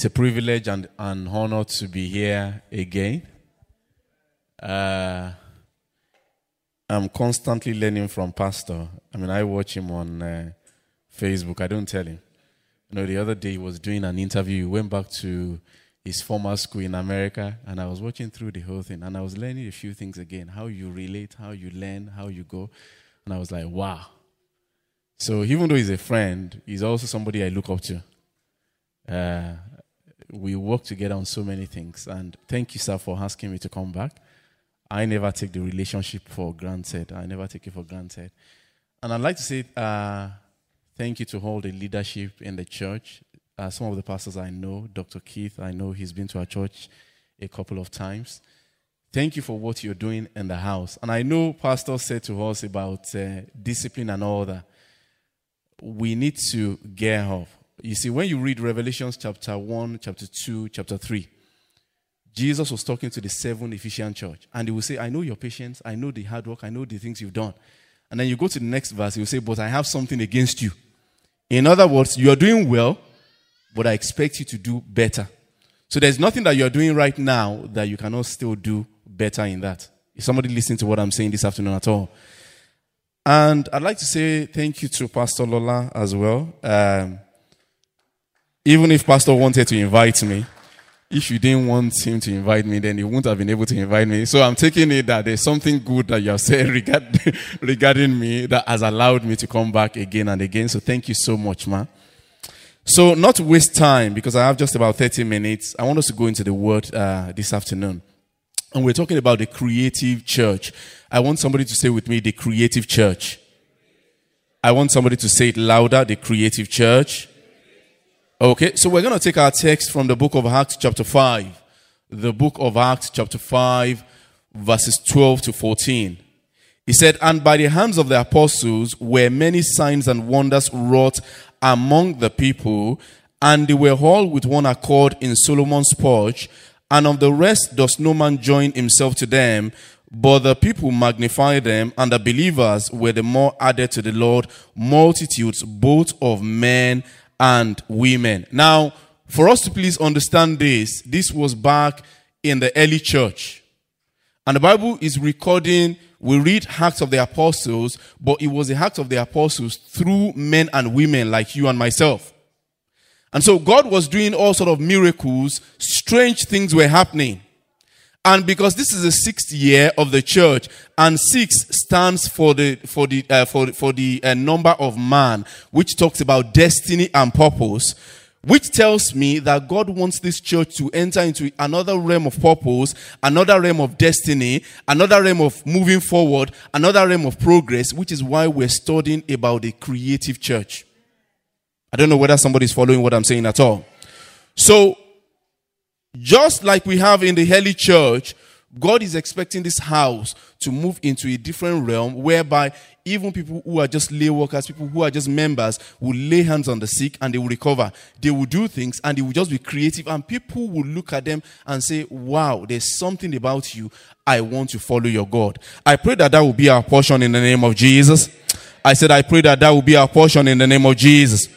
It's a privilege and an honor to be here again. Uh, I'm constantly learning from Pastor. I mean, I watch him on uh, Facebook. I don't tell him. You know, the other day he was doing an interview. He went back to his former school in America, and I was watching through the whole thing, and I was learning a few things again how you relate, how you learn, how you go. And I was like, wow. So even though he's a friend, he's also somebody I look up to. Uh, we work together on so many things. And thank you, sir, for asking me to come back. I never take the relationship for granted. I never take it for granted. And I'd like to say uh, thank you to all the leadership in the church. Uh, some of the pastors I know, Dr. Keith, I know he's been to our church a couple of times. Thank you for what you're doing in the house. And I know Pastor said to us about uh, discipline and all that we need to gear up. You see, when you read Revelations chapter 1, chapter 2, chapter 3, Jesus was talking to the seven Ephesian church, and he will say, I know your patience, I know the hard work, I know the things you've done. And then you go to the next verse, he will say, But I have something against you. In other words, you are doing well, but I expect you to do better. So there's nothing that you're doing right now that you cannot still do better in that. Is somebody listening to what I'm saying this afternoon at all? And I'd like to say thank you to Pastor Lola as well. Um, even if Pastor wanted to invite me, if you didn't want him to invite me, then he wouldn't have been able to invite me. So I'm taking it that there's something good that you have said regard, regarding me that has allowed me to come back again and again. So thank you so much, man. So, not to waste time, because I have just about 30 minutes, I want us to go into the word uh, this afternoon. And we're talking about the creative church. I want somebody to say with me, the creative church. I want somebody to say it louder, the creative church. Okay, so we're going to take our text from the book of Acts, chapter 5. The book of Acts, chapter 5, verses 12 to 14. He said, And by the hands of the apostles were many signs and wonders wrought among the people, and they were all with one accord in Solomon's porch and of the rest does no man join himself to them, but the people magnify them, and the believers were the more added to the Lord, multitudes both of men and women. Now, for us to please understand this, this was back in the early church. And the Bible is recording, we read Acts of the Apostles, but it was the Acts of the Apostles through men and women like you and myself. And so God was doing all sort of miracles, strange things were happening. And because this is the sixth year of the church, and six stands for the for the uh, for for the uh, number of man, which talks about destiny and purpose, which tells me that God wants this church to enter into another realm of purpose, another realm of destiny, another realm of moving forward, another realm of progress, which is why we're studying about the creative church. I don't know whether somebody's following what I'm saying at all. So, just like we have in the early church, God is expecting this house to move into a different realm whereby even people who are just lay workers, people who are just members, will lay hands on the sick and they will recover. They will do things and they will just be creative, and people will look at them and say, Wow, there's something about you. I want to follow your God. I pray that that will be our portion in the name of Jesus. I said, I pray that that will be our portion in the name of Jesus.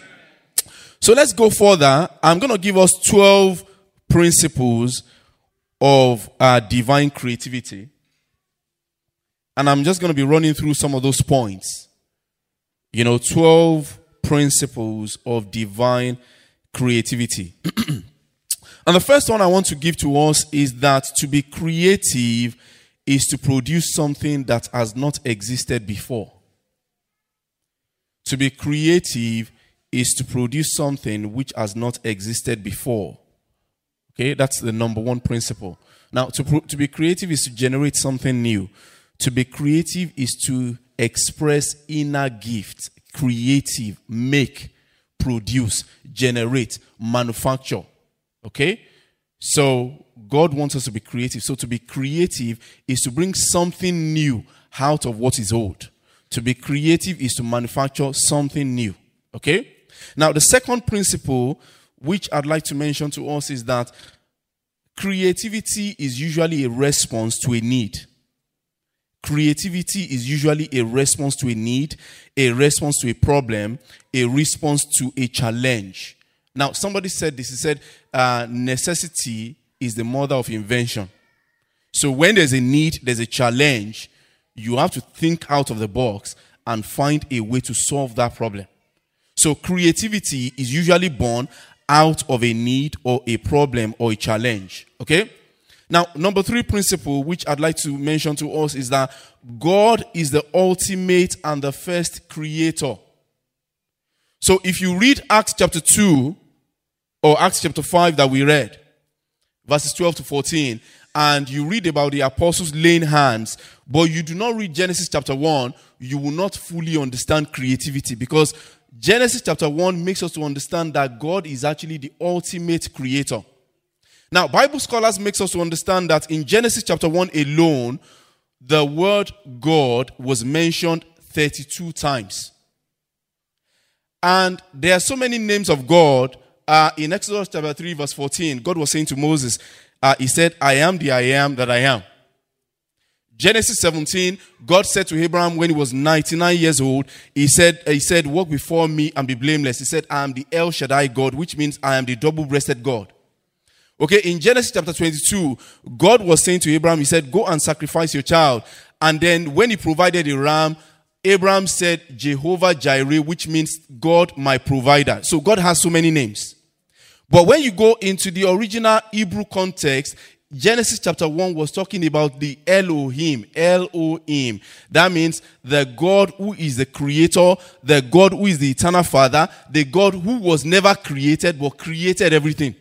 So let's go further. I'm going to give us 12 principles of uh, divine creativity. And I'm just going to be running through some of those points. You know, 12 principles of divine creativity. and the first one I want to give to us is that to be creative is to produce something that has not existed before. To be creative is to produce something which has not existed before. Okay, that's the number one principle. Now, to, to be creative is to generate something new. To be creative is to express inner gifts, creative, make, produce, generate, manufacture. Okay? So, God wants us to be creative. So, to be creative is to bring something new out of what is old. To be creative is to manufacture something new. Okay? Now, the second principle, which I'd like to mention to us, is that creativity is usually a response to a need. Creativity is usually a response to a need, a response to a problem, a response to a challenge. Now, somebody said this. He said, uh, necessity is the mother of invention. So when there's a need, there's a challenge, you have to think out of the box and find a way to solve that problem. So creativity is usually born out of a need or a problem or a challenge. Okay? Now, number three principle, which I'd like to mention to us, is that God is the ultimate and the first creator. So if you read Acts chapter 2 or Acts chapter 5 that we read, verses 12 to 14, and you read about the apostles laying hands, but you do not read Genesis chapter 1, you will not fully understand creativity because Genesis chapter 1 makes us to understand that God is actually the ultimate creator. Now, Bible scholars makes us to understand that in Genesis chapter 1 alone, the word God was mentioned 32 times. And there are so many names of God. Uh, in Exodus chapter 3, verse 14, God was saying to Moses, uh, He said, I am the I am that I am. Genesis 17, God said to Abraham when he was 99 years old, He said, He said, Walk before me and be blameless. He said, I am the El Shaddai God, which means I am the double breasted God. Okay, in Genesis chapter 22, God was saying to Abraham, He said, Go and sacrifice your child. And then when He provided a ram, Abraham said, Jehovah Jireh, which means God my provider. So God has so many names. But when you go into the original Hebrew context, Genesis chapter 1 was talking about the Elohim, Elohim. That means the God who is the creator, the God who is the eternal father, the God who was never created but created everything.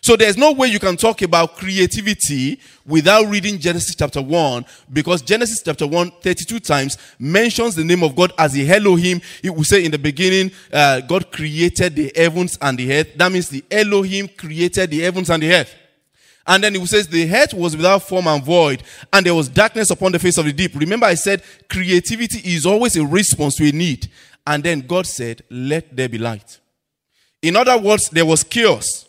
So there's no way you can talk about creativity without reading Genesis chapter 1 because Genesis chapter 1 32 times mentions the name of God as the Elohim. It will say in the beginning, uh, God created the heavens and the earth. That means the Elohim created the heavens and the earth. And then it says, the earth was without form and void, and there was darkness upon the face of the deep. Remember, I said creativity is always a response to a need. And then God said, Let there be light. In other words, there was chaos.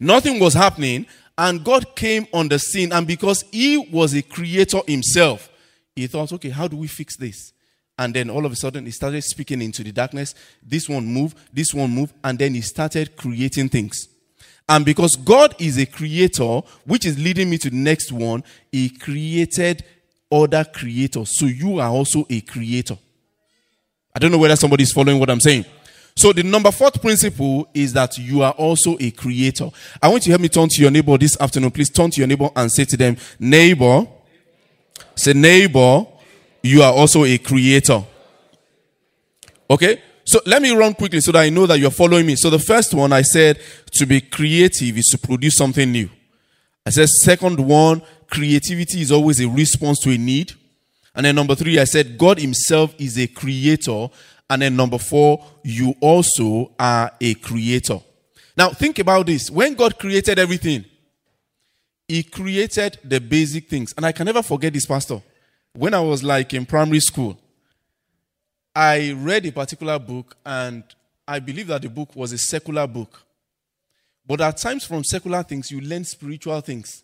Nothing was happening, and God came on the scene. And because He was a creator Himself, He thought, okay, how do we fix this? And then all of a sudden, He started speaking into the darkness. This one moved, this one moved, and then He started creating things. And because God is a creator, which is leading me to the next one, He created other creators. So you are also a creator. I don't know whether somebody is following what I'm saying. So the number fourth principle is that you are also a creator. I want you to help me turn to your neighbor this afternoon. Please turn to your neighbor and say to them, neighbor, say neighbor, you are also a creator. Okay? So let me run quickly so that I know that you're following me. So the first one I said to be creative is to produce something new. I said second one, creativity is always a response to a need. And then number three, I said God Himself is a creator and then number four, you also are a creator. Now, think about this. When God created everything, He created the basic things. And I can never forget this, Pastor. When I was like in primary school, I read a particular book, and I believe that the book was a secular book. But at times, from secular things, you learn spiritual things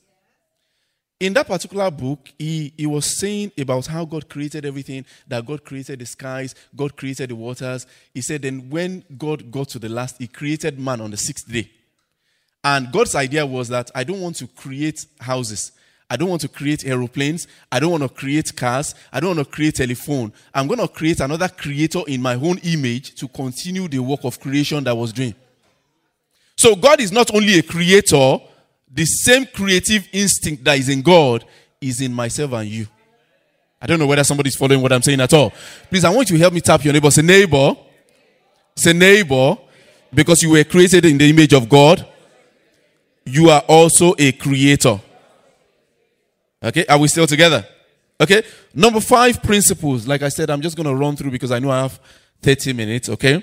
in that particular book, he, he was saying about how God created everything, that God created the skies, God created the waters. He said, then when God got to the last, he created man on the sixth day. And God's idea was that I don't want to create houses. I don't want to create aeroplanes. I don't want to create cars. I don't want to create telephone. I'm going to create another creator in my own image to continue the work of creation that was doing. So God is not only a creator, the same creative instinct that is in God is in myself and you. I don't know whether somebody's following what I'm saying at all. Please, I want you to help me tap your neighbor. Say, neighbor. Say, neighbor. Because you were created in the image of God, you are also a creator. Okay, are we still together? Okay, number five principles. Like I said, I'm just going to run through because I know I have 30 minutes. Okay,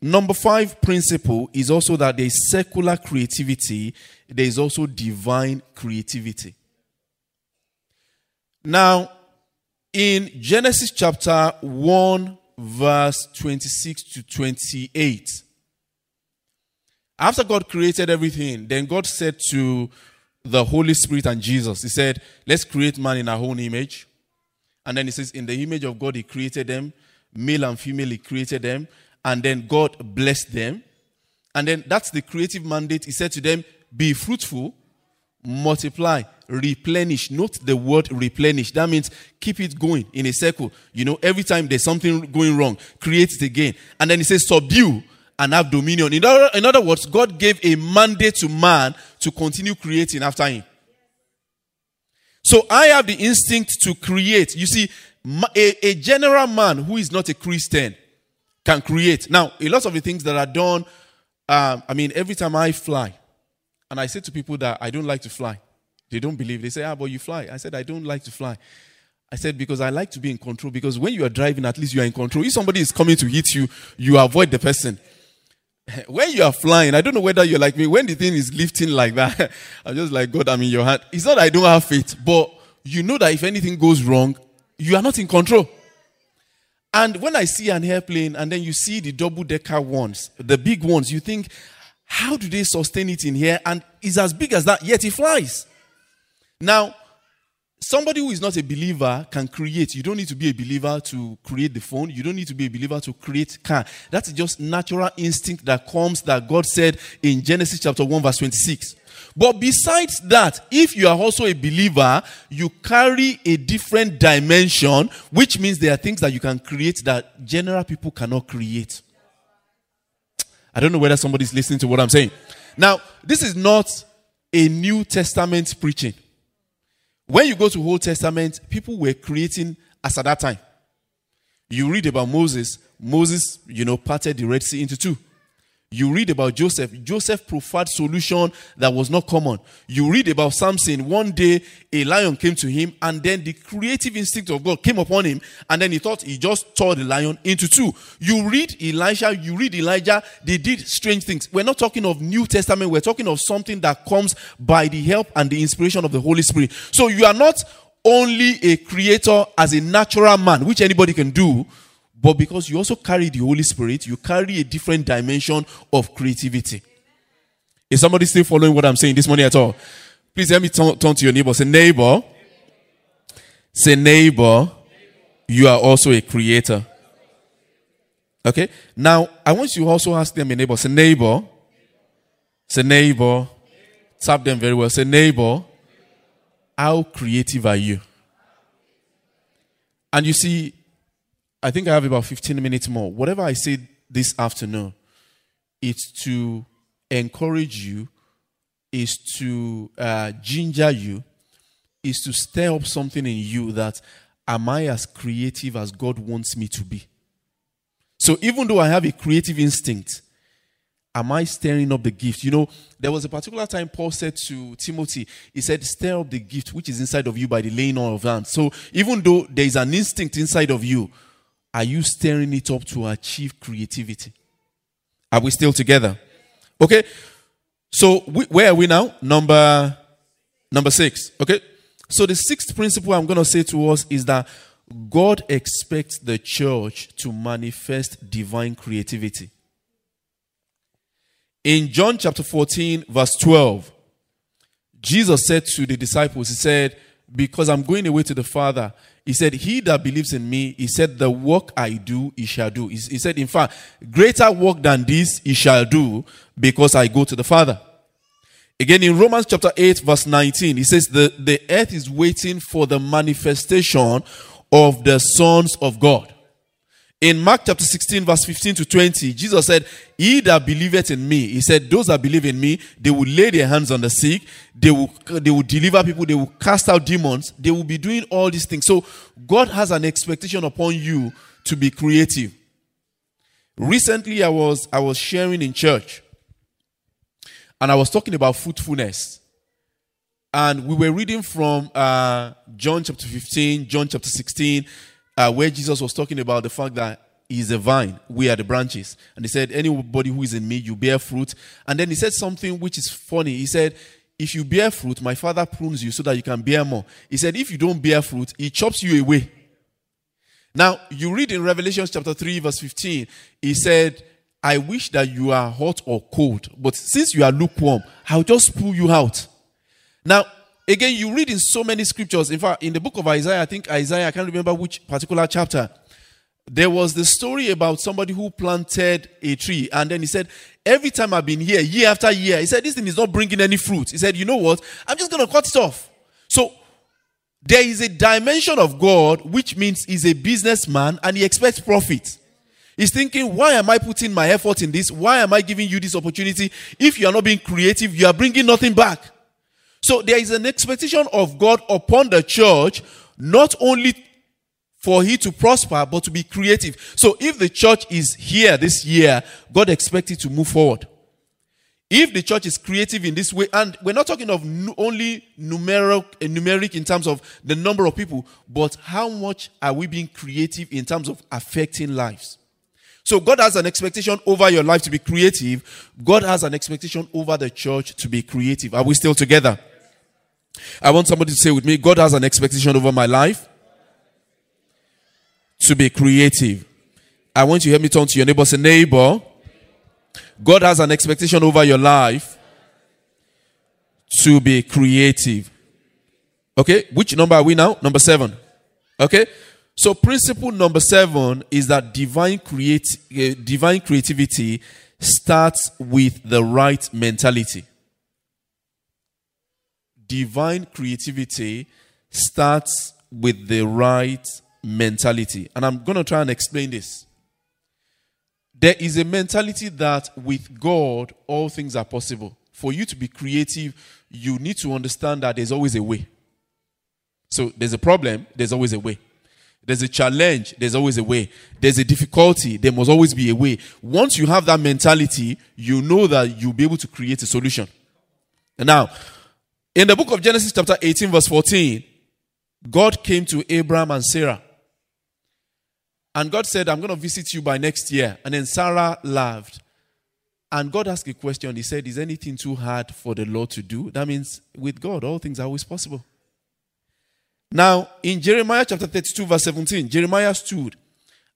Number five principle is also that there is secular creativity, there is also divine creativity. Now, in Genesis chapter 1, verse 26 to 28, after God created everything, then God said to the Holy Spirit and Jesus, He said, Let's create man in our own image. And then He says, In the image of God, He created them, male and female, He created them and then God blessed them. And then that's the creative mandate. He said to them, Be fruitful, multiply, replenish. Note the word replenish. That means keep it going in a circle. You know, every time there's something going wrong, create it again. And then he says, Subdue and have dominion. In other, in other words, God gave a mandate to man to continue creating after him. So I have the instinct to create. You see, a, a general man who is not a Christian can create. Now, a lot of the things that are done, um, I mean, every time I fly, and I say to people that I don't like to fly, they don't believe. They say, ah, but you fly. I said, I don't like to fly. I said, because I like to be in control. Because when you are driving, at least you are in control. If somebody is coming to hit you, you avoid the person. When you are flying, I don't know whether you're like me. When the thing is lifting like that, I'm just like, God, I'm in your hand. It's not I don't have faith, but you know that if anything goes wrong, you are not in control. And when I see an airplane and then you see the double decker ones, the big ones, you think, how do they sustain it in here? And it's as big as that, yet it flies. Now, somebody who is not a believer can create. You don't need to be a believer to create the phone. You don't need to be a believer to create car. That's just natural instinct that comes that God said in Genesis chapter 1 verse 26. But besides that, if you are also a believer, you carry a different dimension, which means there are things that you can create that general people cannot create. I don't know whether somebody's listening to what I'm saying. Now, this is not a New Testament preaching. When you go to Old Testament, people were creating as at that time. You read about Moses. Moses, you know, parted the Red Sea into two. You read about Joseph. Joseph preferred solution that was not common. You read about Samson. One day, a lion came to him, and then the creative instinct of God came upon him, and then he thought he just tore the lion into two. You read Elisha. You read Elijah. They did strange things. We're not talking of New Testament. We're talking of something that comes by the help and the inspiration of the Holy Spirit. So you are not only a creator as a natural man, which anybody can do but because you also carry the Holy Spirit, you carry a different dimension of creativity. Is somebody still following what I'm saying this morning at all? Please let me turn, turn to your neighbor. Say, neighbor. Say, neighbor. You are also a creator. Okay? Now, I want you to also ask them a neighbor. Say, neighbor. Say, neighbor. Tap them very well. Say, neighbor. How creative are you? And you see, I think I have about 15 minutes more. Whatever I say this afternoon, it's to encourage you, is to uh, ginger you, is to stir up something in you that am I as creative as God wants me to be? So even though I have a creative instinct, am I stirring up the gift? You know, there was a particular time Paul said to Timothy, he said, stir up the gift which is inside of you by the laying on of hands. So even though there is an instinct inside of you, are you stirring it up to achieve creativity? Are we still together? Okay. So we, where are we now? Number number 6. Okay? So the sixth principle I'm going to say to us is that God expects the church to manifest divine creativity. In John chapter 14 verse 12, Jesus said to the disciples, he said, because I'm going away to the Father, he said, He that believes in me, he said, The work I do, he shall do. He, he said, In fact, greater work than this he shall do because I go to the Father. Again, in Romans chapter 8, verse 19, he says, the, the earth is waiting for the manifestation of the sons of God. In Mark chapter 16, verse 15 to 20, Jesus said, He that believeth in me, He said, Those that believe in me, they will lay their hands on the sick, they will, they will deliver people, they will cast out demons, they will be doing all these things. So God has an expectation upon you to be creative. Recently, I was I was sharing in church, and I was talking about fruitfulness. And we were reading from uh, John chapter 15, John chapter 16, uh, where Jesus was talking about the fact that He's a vine, we are the branches. And he said, Anybody who is in me, you bear fruit. And then he said something which is funny. He said, If you bear fruit, my father prunes you so that you can bear more. He said, If you don't bear fruit, he chops you away. Now, you read in Revelation chapter 3, verse 15, he said, I wish that you are hot or cold, but since you are lukewarm, I'll just pull you out. Now, Again, you read in so many scriptures. In fact, in the book of Isaiah, I think Isaiah, I can't remember which particular chapter. there was the story about somebody who planted a tree. And then he said every time i've been here year after year he said this thing is not bringing any fruit. He said you know what? I'm just going to cut it off. So there is a dimension of god which means he's a businessman and he expects profit. He's thinking why am i putting my effort in this? Why am i giving you this opportunity? If you are not being creative you are bringing nothing back so there is an expectation of god upon the church not only for he to prosper, but to be creative. So if the church is here this year, God expects it to move forward. If the church is creative in this way, and we're not talking of only numeric, eh, numeric in terms of the number of people, but how much are we being creative in terms of affecting lives? So God has an expectation over your life to be creative. God has an expectation over the church to be creative. Are we still together? I want somebody to say with me, God has an expectation over my life to be creative. I want you to help me turn to your neighbor. Say, neighbor, God has an expectation over your life to be creative. Okay, which number are we now? Number seven. Okay, so principle number seven is that divine create uh, divine creativity starts with the right mentality. Divine creativity starts with the right mentality. And I'm going to try and explain this. There is a mentality that with God, all things are possible. For you to be creative, you need to understand that there's always a way. So there's a problem, there's always a way. There's a challenge, there's always a way. There's a difficulty, there must always be a way. Once you have that mentality, you know that you'll be able to create a solution. And now, in the book of Genesis, chapter 18, verse 14, God came to Abraham and Sarah and God said, I'm going to visit you by next year. And then Sarah laughed. And God asked a question. He said, Is anything too hard for the Lord to do? That means with God, all things are always possible. Now, in Jeremiah chapter 32, verse 17, Jeremiah stood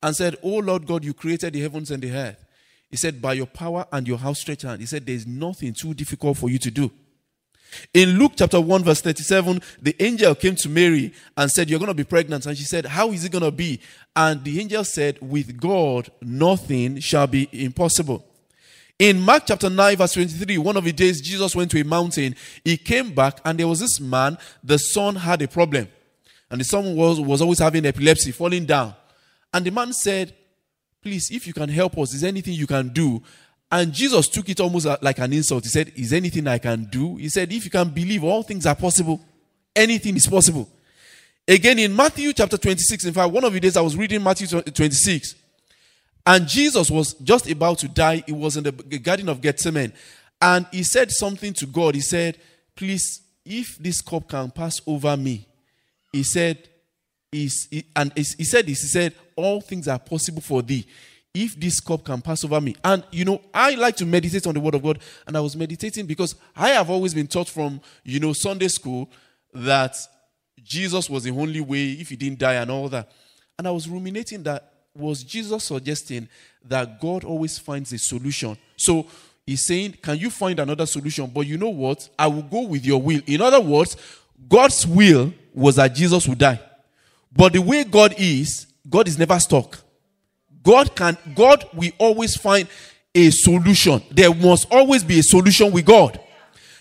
and said, Oh Lord God, you created the heavens and the earth. He said, By your power and your outstretched hand, he said, There's nothing too difficult for you to do. In Luke chapter 1, verse 37, the angel came to Mary and said, You're going to be pregnant. And she said, How is it going to be? And the angel said, With God, nothing shall be impossible. In Mark chapter 9, verse 23, one of the days Jesus went to a mountain. He came back, and there was this man, the son had a problem. And the son was, was always having epilepsy, falling down. And the man said, Please, if you can help us, is anything you can do? And Jesus took it almost like an insult. He said, Is anything I can do? He said, If you can believe, all things are possible. Anything is possible. Again, in Matthew chapter 26, in fact, one of the days I was reading Matthew 26, and Jesus was just about to die. He was in the Garden of Gethsemane. And he said something to God. He said, Please, if this cup can pass over me, he said, is and he said this, he said, All things are possible for thee if this cup can pass over me. And you know, I like to meditate on the word of God, and I was meditating because I have always been taught from you know Sunday school that Jesus was the only way if he didn't die and all that. And I was ruminating that was Jesus suggesting that God always finds a solution. So he's saying, Can you find another solution? But you know what? I will go with your will. In other words, God's will was that Jesus would die. But the way God is, God is never stuck. God can, God will always find a solution. There must always be a solution with God.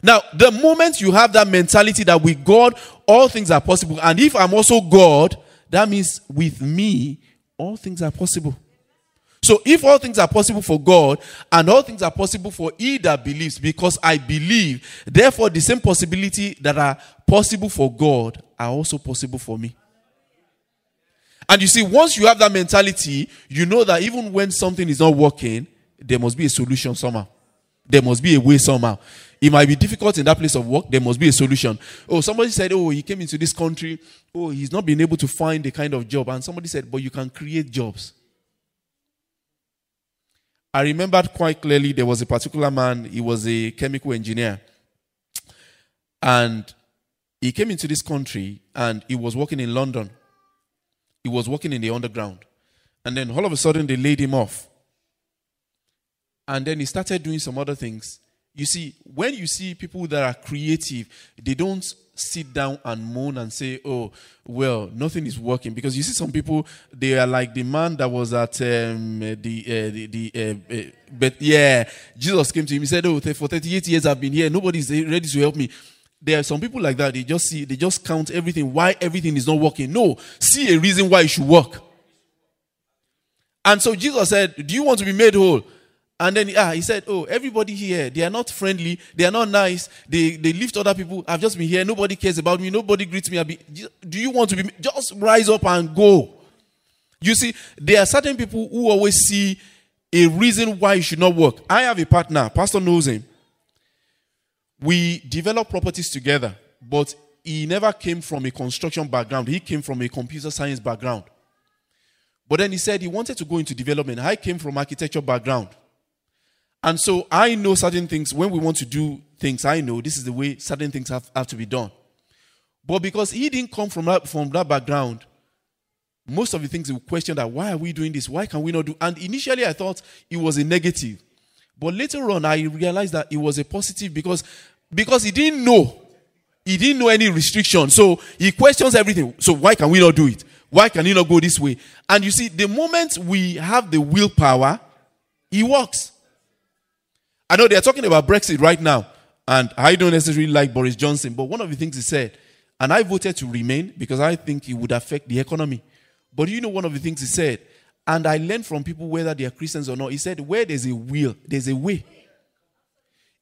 Now, the moment you have that mentality that with God, all things are possible, and if I'm also God, that means with me, all things are possible. So, if all things are possible for God and all things are possible for he that believes, because I believe, therefore, the same possibility that are possible for God are also possible for me. And you see, once you have that mentality, you know that even when something is not working, there must be a solution somehow. There must be a way somehow. It might be difficult in that place of work. There must be a solution. Oh, somebody said, Oh, he came into this country. Oh, he's not been able to find the kind of job. And somebody said, But you can create jobs. I remembered quite clearly there was a particular man, he was a chemical engineer. And he came into this country and he was working in London. He was working in the underground. And then all of a sudden they laid him off. And then he started doing some other things. You see, when you see people that are creative, they don't sit down and moan and say, "Oh, well, nothing is working." Because you see, some people they are like the man that was at um, the uh, the, the uh, uh, but yeah, Jesus came to him. He said, "Oh, for 38 years I've been here. Nobody's ready to help me." There are some people like that. They just see, they just count everything. Why everything is not working? No, see a reason why it should work. And so Jesus said, "Do you want to be made whole?" And then ah, he said, Oh, everybody here, they are not friendly, they are not nice, they, they lift other people. I've just been here, nobody cares about me, nobody greets me. Be, do you want to be just rise up and go? You see, there are certain people who always see a reason why it should not work. I have a partner, Pastor knows him. We develop properties together, but he never came from a construction background, he came from a computer science background. But then he said he wanted to go into development. I came from architecture background. And so I know certain things. When we want to do things, I know this is the way certain things have, have to be done. But because he didn't come from that, from that background, most of the things he questioned question that why are we doing this? Why can we not do? And initially I thought it was a negative. But later on I realized that it was a positive because because he didn't know. He didn't know any restriction. So he questions everything. So why can we not do it? Why can he not go this way? And you see, the moment we have the willpower, he works. I know they're talking about Brexit right now, and I don't necessarily like Boris Johnson, but one of the things he said, and I voted to remain because I think it would affect the economy. But you know, one of the things he said, and I learned from people whether they are Christians or not, he said, Where there's a will, there's a way.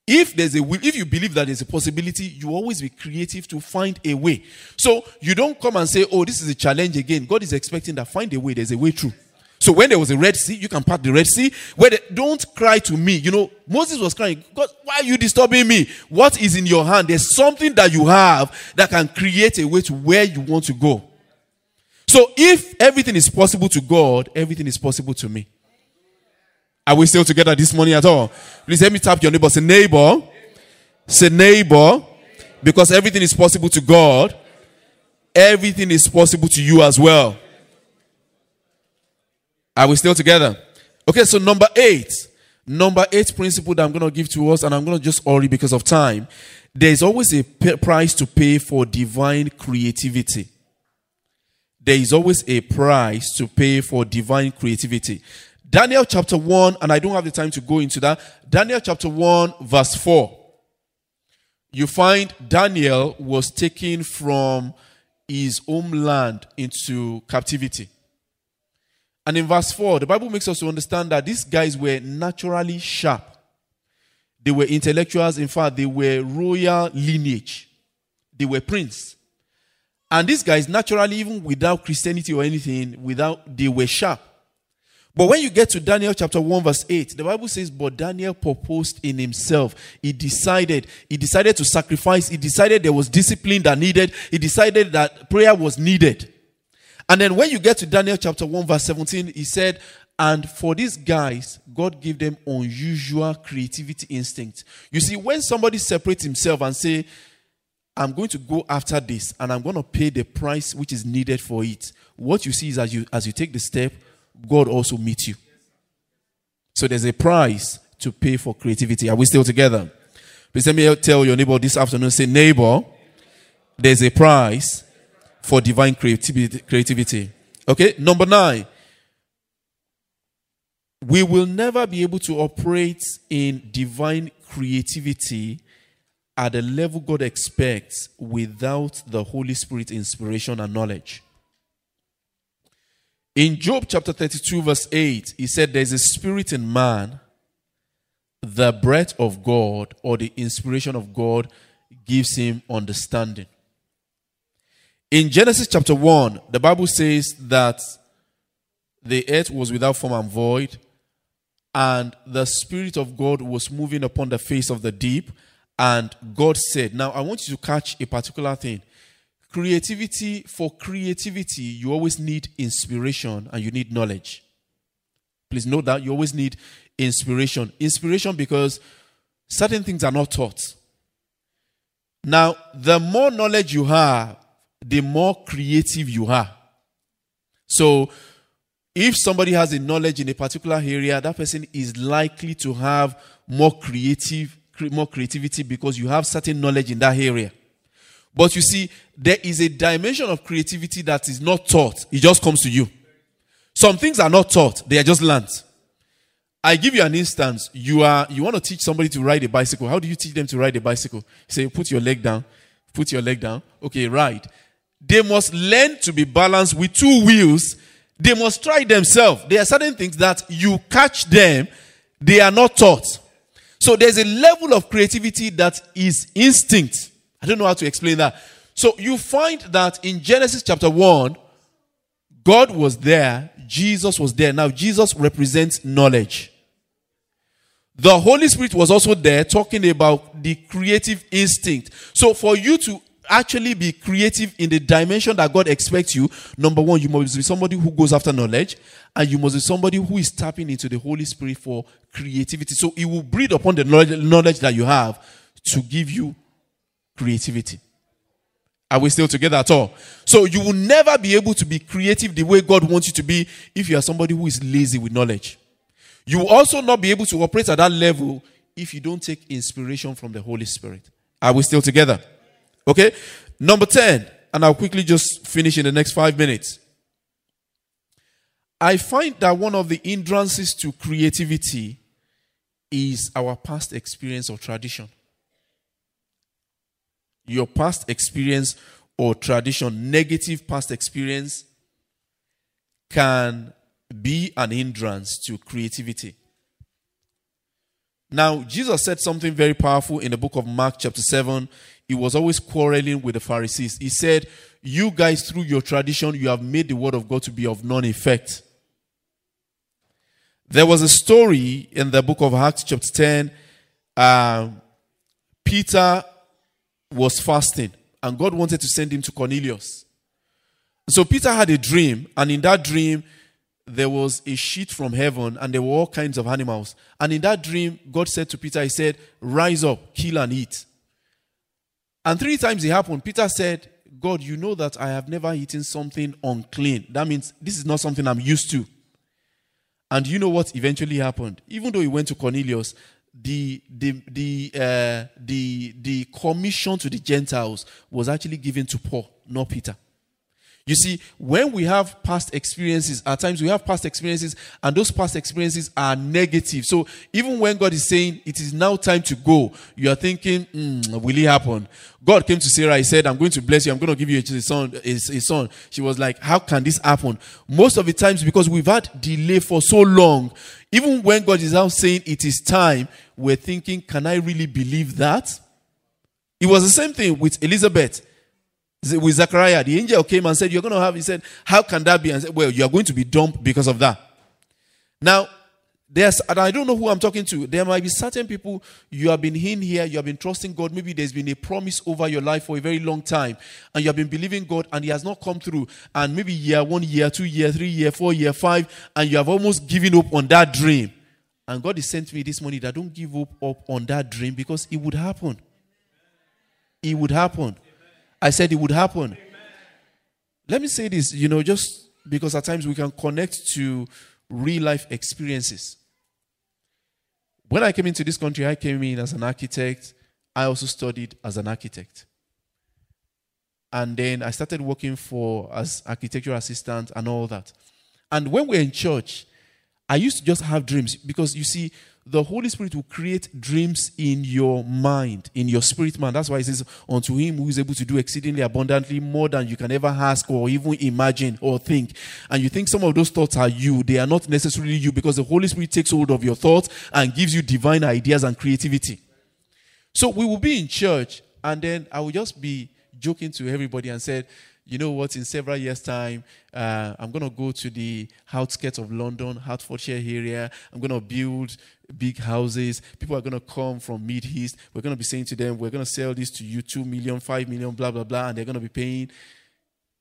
If there's a will, if you believe that there's a possibility, you always be creative to find a way. So you don't come and say, Oh, this is a challenge again. God is expecting that find a way, there's a way through. So when there was a Red Sea, you can part the Red Sea. Where they, don't cry to me. You know, Moses was crying, God, why are you disturbing me? What is in your hand? There's something that you have that can create a way to where you want to go. So if everything is possible to God, everything is possible to me. Are we still together this morning at all? Please let me tap your neighbor. Say neighbor. Say neighbor. Because everything is possible to God. Everything is possible to you as well. Are we still together? Okay, so number eight. Number eight principle that I'm going to give to us, and I'm going to just hurry because of time. There's always a price to pay for divine creativity. There is always a price to pay for divine creativity. Daniel chapter 1, and I don't have the time to go into that. Daniel chapter 1, verse 4. You find Daniel was taken from his homeland into captivity. And in verse 4, the Bible makes us to understand that these guys were naturally sharp. They were intellectuals. In fact, they were royal lineage. They were prince. And these guys, naturally, even without Christianity or anything, without they were sharp. But when you get to Daniel chapter 1, verse 8, the Bible says, But Daniel proposed in himself. He decided, he decided to sacrifice, he decided there was discipline that needed, he decided that prayer was needed. And then when you get to Daniel chapter 1, verse 17, he said, and for these guys, God gave them unusual creativity instinct. You see, when somebody separates himself and say, I'm going to go after this and I'm going to pay the price which is needed for it, what you see is as you as you take the step, God also meets you. So there's a price to pay for creativity. Are we still together? Please let me tell your neighbor this afternoon. Say, neighbor, there's a price for divine creativity. creativity. Okay, number nine. We will never be able to operate in divine creativity at the level God expects without the Holy Spirit inspiration and knowledge. In Job chapter 32, verse 8, he said, There's a spirit in man, the breath of God or the inspiration of God gives him understanding. In Genesis chapter 1, the Bible says that the earth was without form and void, and the Spirit of God was moving upon the face of the deep. And God said, Now I want you to catch a particular thing. Creativity, for creativity, you always need inspiration and you need knowledge. Please note that you always need inspiration. Inspiration because certain things are not taught. Now, the more knowledge you have, the more creative you are. So, if somebody has a knowledge in a particular area, that person is likely to have more creative, more creativity because you have certain knowledge in that area. But you see, there is a dimension of creativity that is not taught, it just comes to you. Some things are not taught, they are just learned. I give you an instance. You are you want to teach somebody to ride a bicycle. How do you teach them to ride a bicycle? Say, put your leg down, put your leg down. Okay, ride. They must learn to be balanced with two wheels. They must try themselves. There are certain things that you catch them, they are not taught. So there's a level of creativity that is instinct. I don't know how to explain that. So you find that in Genesis chapter 1, God was there, Jesus was there. Now, Jesus represents knowledge. The Holy Spirit was also there talking about the creative instinct. So, for you to actually be creative in the dimension that God expects you, number one, you must be somebody who goes after knowledge, and you must be somebody who is tapping into the Holy Spirit for creativity. So, it will breed upon the knowledge that you have to give you creativity. Are we still together at all? So you will never be able to be creative the way God wants you to be if you are somebody who is lazy with knowledge. You will also not be able to operate at that level if you don't take inspiration from the Holy Spirit. Are we still together? Okay. Number 10, and I'll quickly just finish in the next five minutes. I find that one of the hindrances to creativity is our past experience or tradition your past experience or tradition, negative past experience, can be an hindrance to creativity. Now, Jesus said something very powerful in the book of Mark, chapter 7. He was always quarreling with the Pharisees. He said, You guys, through your tradition, you have made the word of God to be of none effect. There was a story in the book of Acts, chapter 10. Uh, Peter was fasting and God wanted to send him to Cornelius. So Peter had a dream, and in that dream, there was a sheet from heaven, and there were all kinds of animals. And in that dream, God said to Peter, He said, Rise up, kill and eat. And three times it happened. Peter said, God, you know that I have never eaten something unclean. That means this is not something I'm used to. And you know what eventually happened? Even though he went to Cornelius, the the the uh, the the commission to the Gentiles was actually given to Paul, not Peter. You see, when we have past experiences, at times we have past experiences, and those past experiences are negative. So even when God is saying it is now time to go, you are thinking, mm, will it happen? God came to Sarah, he said, I'm going to bless you, I'm going to give you a son, a, a son. She was like, How can this happen? Most of the times, because we've had delay for so long, even when God is now saying it is time, we're thinking, Can I really believe that? It was the same thing with Elizabeth with Zechariah, the angel came and said, You're going to have, he said, How can that be? And said, Well, you are going to be dumped because of that. Now, there's, and I don't know who I'm talking to. There might be certain people you have been in here, you have been trusting God. Maybe there's been a promise over your life for a very long time, and you have been believing God, and He has not come through. And maybe year one, year two, year three, year four, year five, and you have almost given up on that dream. And God has sent me this morning that don't give up, up on that dream because it would happen. It would happen. I said it would happen. Amen. Let me say this, you know, just because at times we can connect to real life experiences. When I came into this country, I came in as an architect. I also studied as an architect. And then I started working for as architectural assistant and all that. And when we're in church, I used to just have dreams because you see, the Holy Spirit will create dreams in your mind, in your spirit man. That's why it says, Unto him who is able to do exceedingly abundantly more than you can ever ask or even imagine or think. And you think some of those thoughts are you, they are not necessarily you because the Holy Spirit takes hold of your thoughts and gives you divine ideas and creativity. So we will be in church, and then I will just be joking to everybody and said, you know what, in several years' time, uh, I'm going to go to the outskirts of London, Hertfordshire area. I'm going to build big houses. People are going to come from Mid East. We're going to be saying to them, we're going to sell this to you, 2 million, 5 million, blah, blah, blah, and they're going to be paying.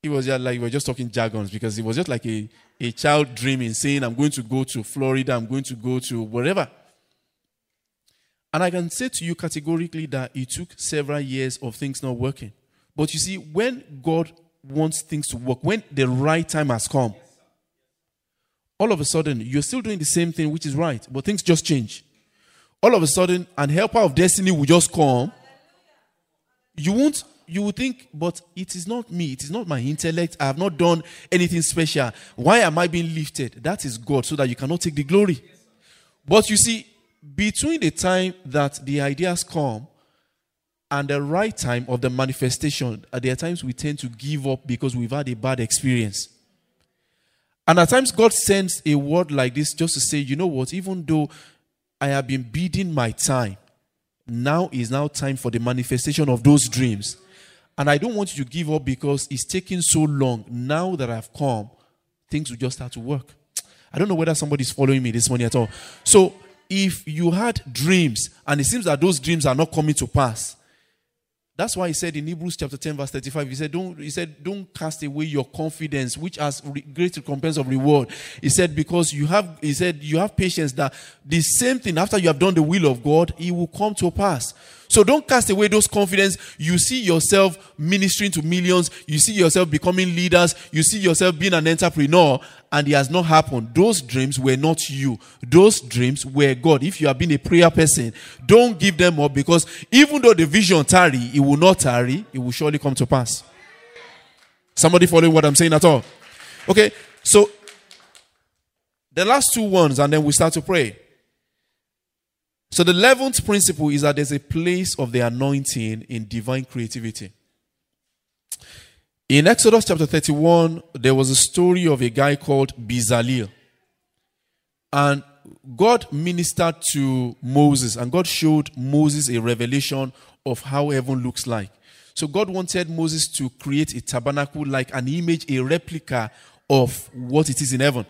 It was just like we are just talking jargons because it was just like a, a child dreaming, saying, I'm going to go to Florida, I'm going to go to wherever. And I can say to you categorically that it took several years of things not working. But you see, when God wants things to work, when the right time has come, all of a sudden you're still doing the same thing, which is right, but things just change. All of a sudden, an helper of destiny will just come. You won't you would think, but it is not me. It is not my intellect. I have not done anything special. Why am I being lifted? That is God, so that you cannot take the glory. But you see, between the time that the ideas come and the right time of the manifestation, there are times we tend to give up because we've had a bad experience. And at times, God sends a word like this just to say, you know what, even though I have been biding my time, now is now time for the manifestation of those dreams. And I don't want you to give up because it's taking so long. Now that I've come, things will just start to work. I don't know whether somebody's following me this morning at all. So, if you had dreams and it seems that those dreams are not coming to pass, that's why he said in Hebrews chapter 10, verse 35, he said, Don't he said, Don't cast away your confidence, which has great recompense of reward. He said, Because you have he said you have patience that the same thing after you have done the will of God, it will come to pass. So don't cast away those confidence. You see yourself ministering to millions, you see yourself becoming leaders, you see yourself being an entrepreneur, and it has not happened. Those dreams were not you. Those dreams were God. If you have been a prayer person, don't give them up because even though the vision tarry, it will not tarry, it will surely come to pass. Somebody following what I'm saying at all? Okay, so the last two ones, and then we start to pray. So the 11th principle is that there's a place of the anointing in divine creativity. In Exodus chapter 31, there was a story of a guy called Bezalel. And God ministered to Moses, and God showed Moses a revelation of how heaven looks like. So God wanted Moses to create a tabernacle like an image, a replica of what it is in heaven.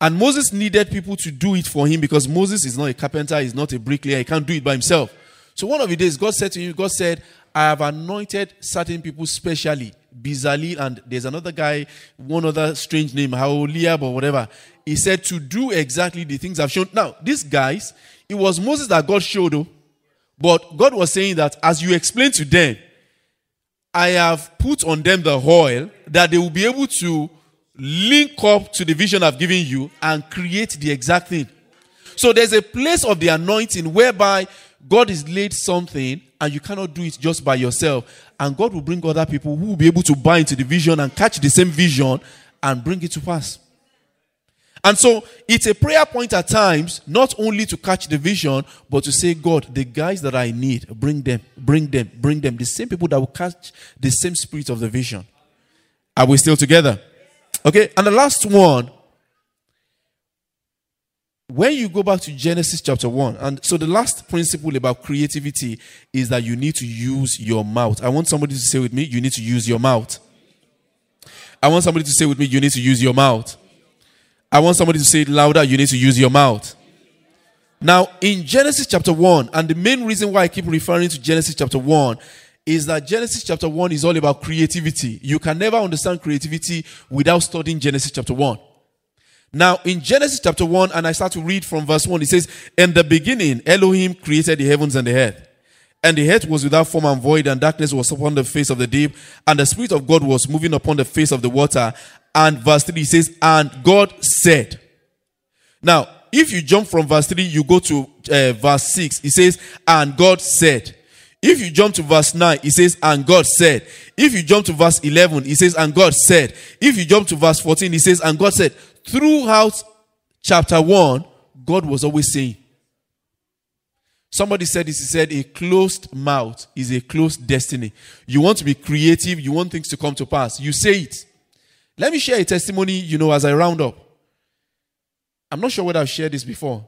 And Moses needed people to do it for him because Moses is not a carpenter, he's not a bricklayer, he can't do it by himself. So one of the days, God said to him, God said, I have anointed certain people specially, Bezalel, and there's another guy, one other strange name, Aholiab or whatever. He said to do exactly the things I've shown. Now, these guys, it was Moses that God showed, though, but God was saying that as you explain to them, I have put on them the oil that they will be able to link up to the vision I've given you and create the exact thing. So there's a place of the anointing whereby God is laid something and you cannot do it just by yourself. And God will bring other people who will be able to buy into the vision and catch the same vision and bring it to pass. And so it's a prayer point at times, not only to catch the vision, but to say, God, the guys that I need, bring them, bring them, bring them. The same people that will catch the same spirit of the vision. Are we still together? Okay, and the last one, when you go back to Genesis chapter 1, and so the last principle about creativity is that you need to use your mouth. I want somebody to say with me, you need to use your mouth. I want somebody to say with me, you need to use your mouth. I want somebody to say it louder, you need to use your mouth. Now, in Genesis chapter 1, and the main reason why I keep referring to Genesis chapter 1 is that Genesis chapter 1 is all about creativity. You can never understand creativity without studying Genesis chapter 1. Now, in Genesis chapter 1, and I start to read from verse 1, it says, In the beginning, Elohim created the heavens and the earth. And the earth was without form and void, and darkness was upon the face of the deep, and the Spirit of God was moving upon the face of the water. And verse 3 says, And God said. Now, if you jump from verse 3, you go to uh, verse 6. It says, And God said. If you jump to verse 9, it says, And God said. If you jump to verse 11, it says, And God said. If you jump to verse 14, it says, And God said. Throughout chapter 1, God was always saying. Somebody said this, he said, A closed mouth is a closed destiny. You want to be creative, you want things to come to pass. You say it. Let me share a testimony, you know, as I round up. I'm not sure whether I've shared this before.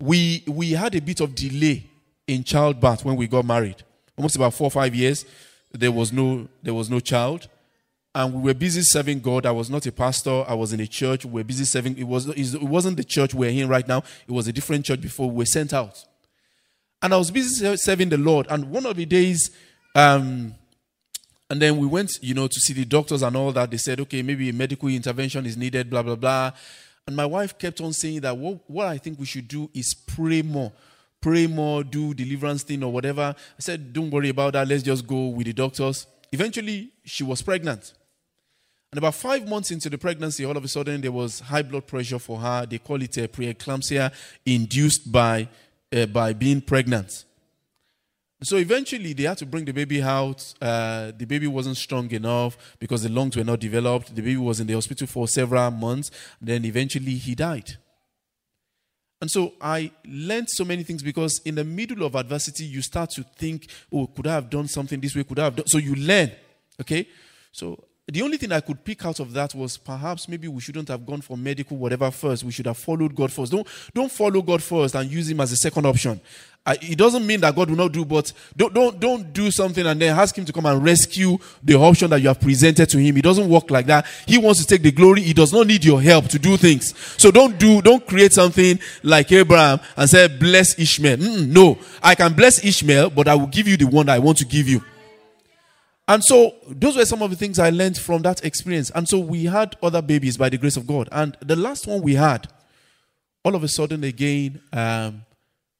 We, we had a bit of delay in childbirth when we got married. Almost about four or five years, there was no there was no child, and we were busy serving God. I was not a pastor. I was in a church. We were busy serving. It was it wasn't the church we're in right now. It was a different church before we were sent out, and I was busy serving the Lord. And one of the days. Um, and then we went, you know, to see the doctors and all that. They said, okay, maybe a medical intervention is needed, blah, blah, blah. And my wife kept on saying that what, what I think we should do is pray more pray more, do deliverance thing or whatever. I said, don't worry about that. Let's just go with the doctors. Eventually, she was pregnant. And about five months into the pregnancy, all of a sudden there was high blood pressure for her. They call it a preeclampsia induced by, uh, by being pregnant. So eventually, they had to bring the baby out. Uh, the baby wasn't strong enough because the lungs were not developed. The baby was in the hospital for several months. Then eventually, he died. And so I learned so many things because in the middle of adversity, you start to think, oh, could I have done something this way? Could I have done? So you learn. Okay? So the only thing I could pick out of that was perhaps maybe we shouldn't have gone for medical whatever first. We should have followed God first. Don't don't follow God first and use Him as a second option. It doesn't mean that God will not do, but don't don't don't do something and then ask Him to come and rescue the option that you have presented to Him. It doesn't work like that. He wants to take the glory. He does not need your help to do things. So don't do don't create something like Abraham and say bless Ishmael. Mm-mm, no, I can bless Ishmael, but I will give you the one that I want to give you. And so those were some of the things I learned from that experience. And so we had other babies by the grace of God. And the last one we had, all of a sudden again, um,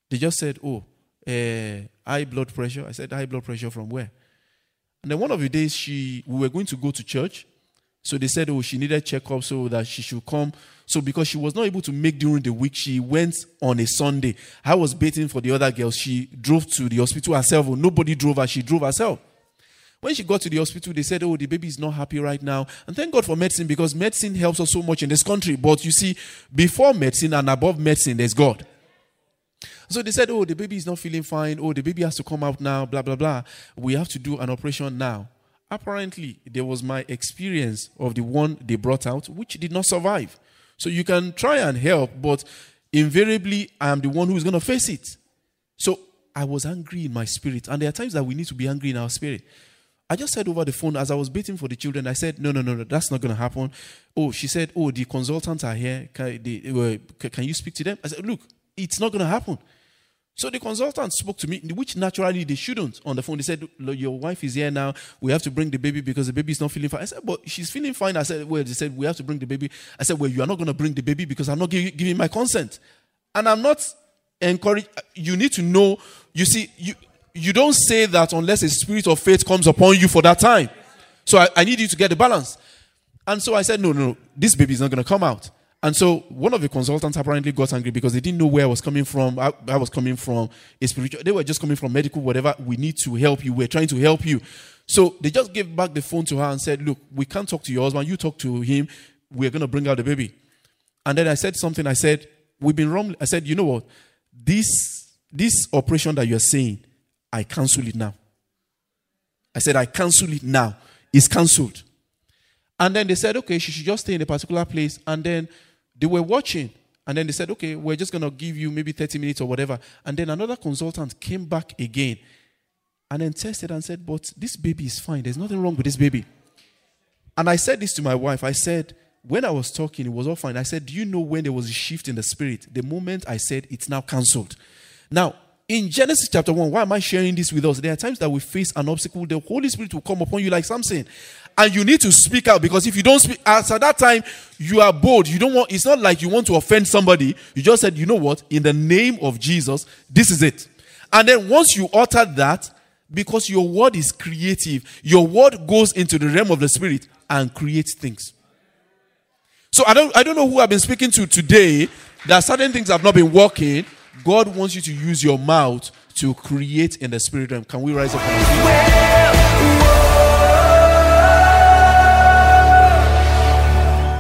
they just said, "Oh, uh, high blood pressure." I said, "High blood pressure from where?" And then one of the days, she we were going to go to church, so they said, "Oh, she needed checkup, so that she should come." So because she was not able to make during the week, she went on a Sunday. I was waiting for the other girls. She drove to the hospital herself. Nobody drove her. She drove herself. When she got to the hospital, they said, Oh, the baby is not happy right now. And thank God for medicine because medicine helps us so much in this country. But you see, before medicine and above medicine, there's God. So they said, Oh, the baby is not feeling fine. Oh, the baby has to come out now, blah, blah, blah. We have to do an operation now. Apparently, there was my experience of the one they brought out, which did not survive. So you can try and help, but invariably, I am the one who is going to face it. So I was angry in my spirit. And there are times that we need to be angry in our spirit. I just said over the phone as I was waiting for the children, I said, no, no, no, no, that's not going to happen. Oh, she said, oh, the consultants are here. Can, they, uh, can you speak to them? I said, look, it's not going to happen. So the consultant spoke to me, which naturally they shouldn't on the phone. They said, Your wife is here now. We have to bring the baby because the baby is not feeling fine. I said, But she's feeling fine. I said, Well, they said, We have to bring the baby. I said, Well, you are not going to bring the baby because I'm not giving my consent. And I'm not encouraged. You need to know, you see, you, you don't say that unless a spirit of faith comes upon you for that time. So I, I need you to get the balance. And so I said, no, no, this baby is not going to come out. And so one of the consultants apparently got angry because they didn't know where I was coming from. I, I, was coming from a spiritual, they were just coming from medical, whatever. We need to help you. We're trying to help you. So they just gave back the phone to her and said, Look, we can't talk to your husband. You talk to him. We're going to bring out the baby. And then I said something. I said, We've been wrong. I said, You know what? This, this operation that you're saying, I cancel it now. I said, I cancel it now. It's cancelled. And then they said, okay, she should just stay in a particular place. And then they were watching. And then they said, okay, we're just going to give you maybe 30 minutes or whatever. And then another consultant came back again and then tested and said, but this baby is fine. There's nothing wrong with this baby. And I said this to my wife. I said, when I was talking, it was all fine. I said, do you know when there was a shift in the spirit? The moment I said, it's now cancelled. Now, in Genesis chapter 1, why am I sharing this with us? There are times that we face an obstacle, the Holy Spirit will come upon you like something. And you need to speak out because if you don't speak, as at that time, you are bold. You don't want, it's not like you want to offend somebody. You just said, you know what? In the name of Jesus, this is it. And then once you utter that, because your word is creative, your word goes into the realm of the spirit and creates things. So I don't, I don't know who I've been speaking to today that certain things have not been working God wants you to use your mouth to create in the spirit realm. Can we rise up?